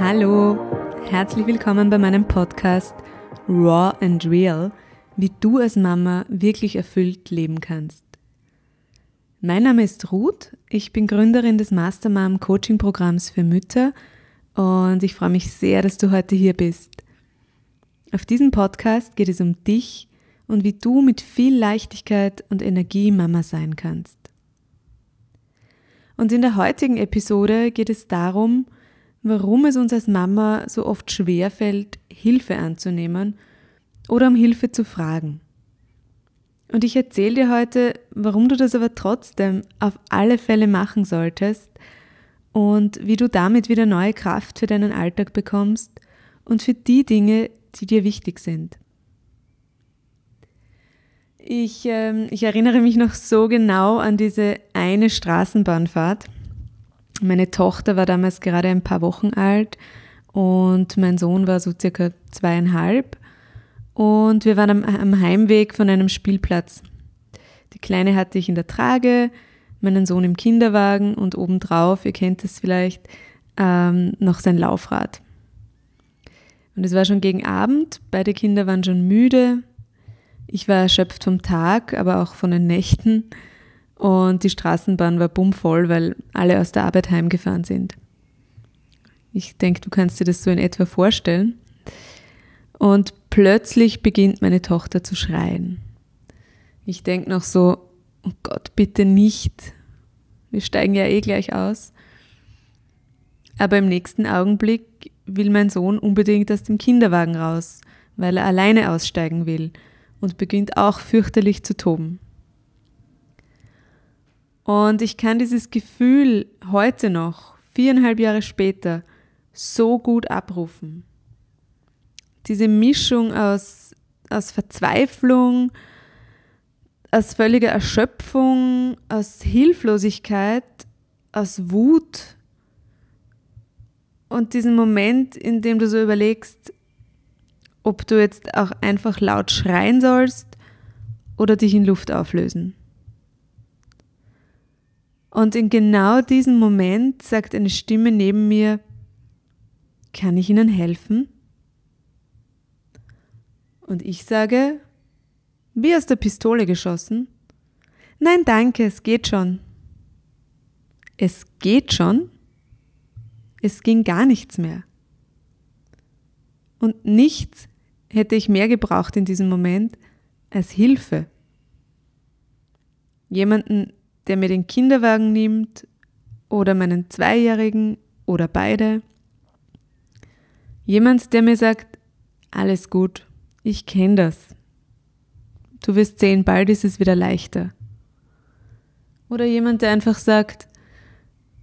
Hallo, herzlich willkommen bei meinem Podcast Raw and Real, wie du als Mama wirklich erfüllt leben kannst. Mein Name ist Ruth, ich bin Gründerin des Mastermom Coaching Programms für Mütter und ich freue mich sehr, dass du heute hier bist. Auf diesem Podcast geht es um dich und wie du mit viel Leichtigkeit und Energie Mama sein kannst. Und in der heutigen Episode geht es darum, warum es uns als Mama so oft schwer fällt, Hilfe anzunehmen oder um Hilfe zu fragen. Und ich erzähle dir heute, warum du das aber trotzdem auf alle Fälle machen solltest und wie du damit wieder neue Kraft für deinen Alltag bekommst und für die Dinge, die dir wichtig sind. Ich, äh, ich erinnere mich noch so genau an diese eine Straßenbahnfahrt. Meine Tochter war damals gerade ein paar Wochen alt und mein Sohn war so circa zweieinhalb. Und wir waren am, am Heimweg von einem Spielplatz. Die Kleine hatte ich in der Trage, meinen Sohn im Kinderwagen und obendrauf, ihr kennt es vielleicht, ähm, noch sein Laufrad. Und es war schon gegen Abend, beide Kinder waren schon müde. Ich war erschöpft vom Tag, aber auch von den Nächten. Und die Straßenbahn war bummvoll, weil alle aus der Arbeit heimgefahren sind. Ich denke, du kannst dir das so in etwa vorstellen. Und plötzlich beginnt meine Tochter zu schreien. Ich denke noch so, oh Gott, bitte nicht. Wir steigen ja eh gleich aus. Aber im nächsten Augenblick will mein Sohn unbedingt aus dem Kinderwagen raus, weil er alleine aussteigen will und beginnt auch fürchterlich zu toben. Und ich kann dieses Gefühl heute noch, viereinhalb Jahre später, so gut abrufen. Diese Mischung aus, aus Verzweiflung, aus völliger Erschöpfung, aus Hilflosigkeit, aus Wut und diesen Moment, in dem du so überlegst, ob du jetzt auch einfach laut schreien sollst oder dich in Luft auflösen. Und in genau diesem Moment sagt eine Stimme neben mir, kann ich Ihnen helfen? Und ich sage, wie aus der Pistole geschossen, nein, danke, es geht schon. Es geht schon? Es ging gar nichts mehr. Und nichts hätte ich mehr gebraucht in diesem Moment als Hilfe. Jemanden, der mir den Kinderwagen nimmt oder meinen Zweijährigen oder beide. Jemand, der mir sagt, alles gut, ich kenne das. Du wirst sehen, bald ist es wieder leichter. Oder jemand, der einfach sagt,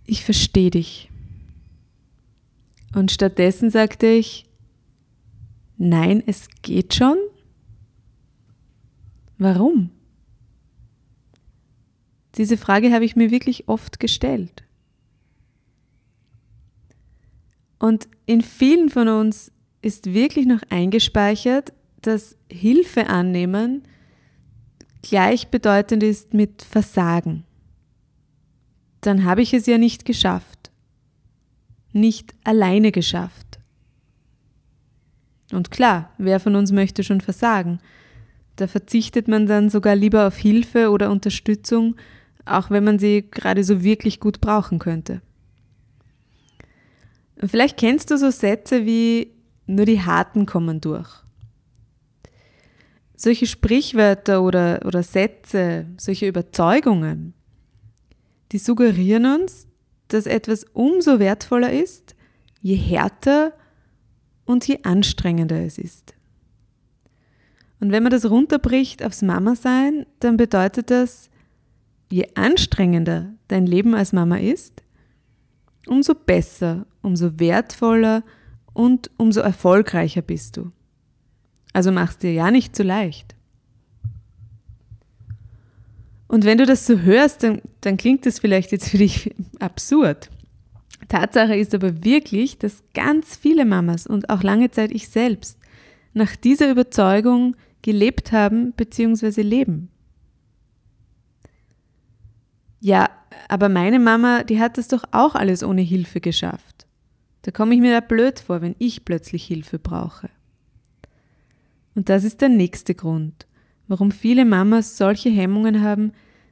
ich verstehe dich. Und stattdessen sagte ich, nein, es geht schon. Warum? Diese Frage habe ich mir wirklich oft gestellt. Und in vielen von uns ist wirklich noch eingespeichert, dass Hilfe annehmen gleichbedeutend ist mit Versagen. Dann habe ich es ja nicht geschafft. Nicht alleine geschafft. Und klar, wer von uns möchte schon versagen? Da verzichtet man dann sogar lieber auf Hilfe oder Unterstützung, auch wenn man sie gerade so wirklich gut brauchen könnte. Vielleicht kennst du so Sätze wie nur die Harten kommen durch. Solche Sprichwörter oder, oder Sätze, solche Überzeugungen, die suggerieren uns, dass etwas umso wertvoller ist, je härter und je anstrengender es ist. Und wenn man das runterbricht aufs Mama-Sein, dann bedeutet das, je anstrengender dein Leben als Mama ist, umso besser, umso wertvoller und umso erfolgreicher bist du. Also machst dir ja nicht zu leicht. Und wenn du das so hörst, dann, dann klingt das vielleicht jetzt für dich absurd. Tatsache ist aber wirklich, dass ganz viele Mamas und auch lange Zeit ich selbst nach dieser Überzeugung gelebt haben bzw. leben. Ja, aber meine Mama, die hat das doch auch alles ohne Hilfe geschafft. Da komme ich mir da blöd vor, wenn ich plötzlich Hilfe brauche. Und das ist der nächste Grund, warum viele Mamas solche Hemmungen haben,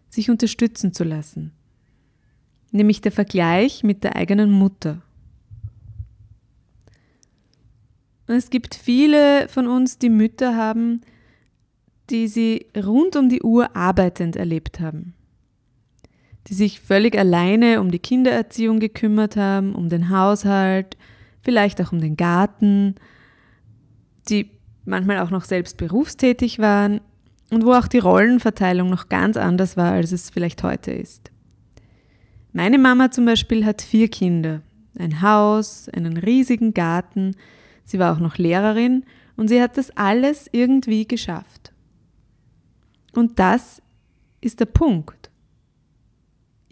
sich unterstützen zu lassen. Nämlich der Vergleich mit der eigenen Mutter. Und es gibt viele von uns, die Mütter haben, die sie rund um die Uhr arbeitend erlebt haben. Die sich völlig alleine um die Kindererziehung gekümmert haben, um den Haushalt, vielleicht auch um den Garten, die manchmal auch noch selbst berufstätig waren und wo auch die Rollenverteilung noch ganz anders war, als es vielleicht heute ist. Meine Mama zum Beispiel hat vier Kinder, ein Haus, einen riesigen Garten, sie war auch noch Lehrerin und sie hat das alles irgendwie geschafft. Und das ist der Punkt.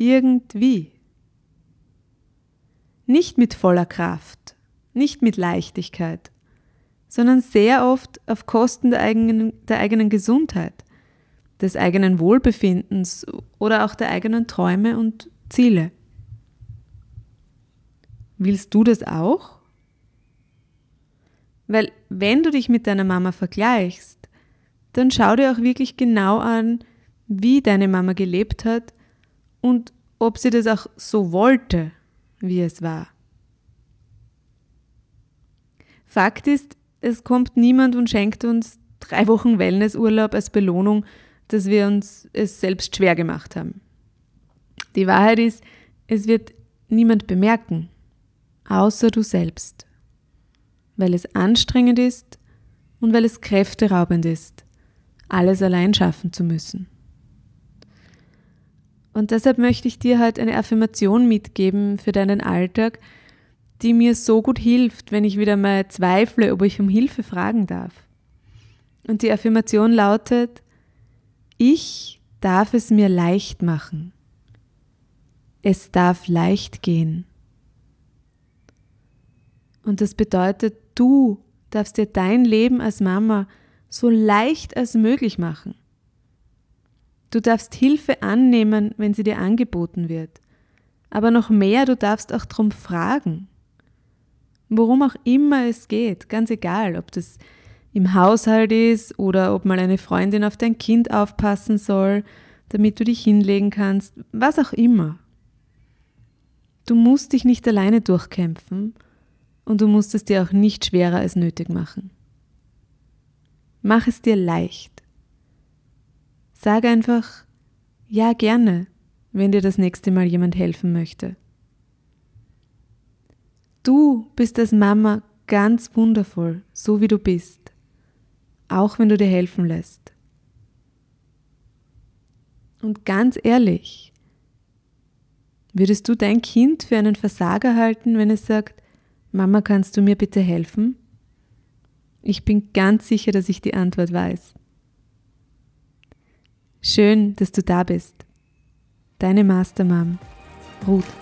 Irgendwie. Nicht mit voller Kraft, nicht mit Leichtigkeit, sondern sehr oft auf Kosten der eigenen, der eigenen Gesundheit, des eigenen Wohlbefindens oder auch der eigenen Träume und Ziele. Willst du das auch? Weil wenn du dich mit deiner Mama vergleichst, dann schau dir auch wirklich genau an, wie deine Mama gelebt hat und ob sie das auch so wollte, wie es war. Fakt ist, es kommt niemand und schenkt uns drei Wochen Wellnessurlaub als Belohnung, dass wir uns es selbst schwer gemacht haben. Die Wahrheit ist, es wird niemand bemerken, außer du selbst, weil es anstrengend ist und weil es kräfteraubend ist alles allein schaffen zu müssen. Und deshalb möchte ich dir heute eine Affirmation mitgeben für deinen Alltag, die mir so gut hilft, wenn ich wieder mal zweifle, ob ich um Hilfe fragen darf. Und die Affirmation lautet, ich darf es mir leicht machen. Es darf leicht gehen. Und das bedeutet, du darfst dir dein Leben als Mama so leicht als möglich machen. Du darfst Hilfe annehmen, wenn sie dir angeboten wird. Aber noch mehr, du darfst auch darum fragen. Worum auch immer es geht, ganz egal, ob das im Haushalt ist oder ob mal eine Freundin auf dein Kind aufpassen soll, damit du dich hinlegen kannst, was auch immer. Du musst dich nicht alleine durchkämpfen und du musst es dir auch nicht schwerer als nötig machen. Mach es dir leicht. Sag einfach, ja gerne, wenn dir das nächste Mal jemand helfen möchte. Du bist als Mama ganz wundervoll, so wie du bist, auch wenn du dir helfen lässt. Und ganz ehrlich, würdest du dein Kind für einen Versager halten, wenn es sagt, Mama, kannst du mir bitte helfen? Ich bin ganz sicher, dass ich die Antwort weiß. Schön, dass du da bist. Deine Mastermom, Ruth.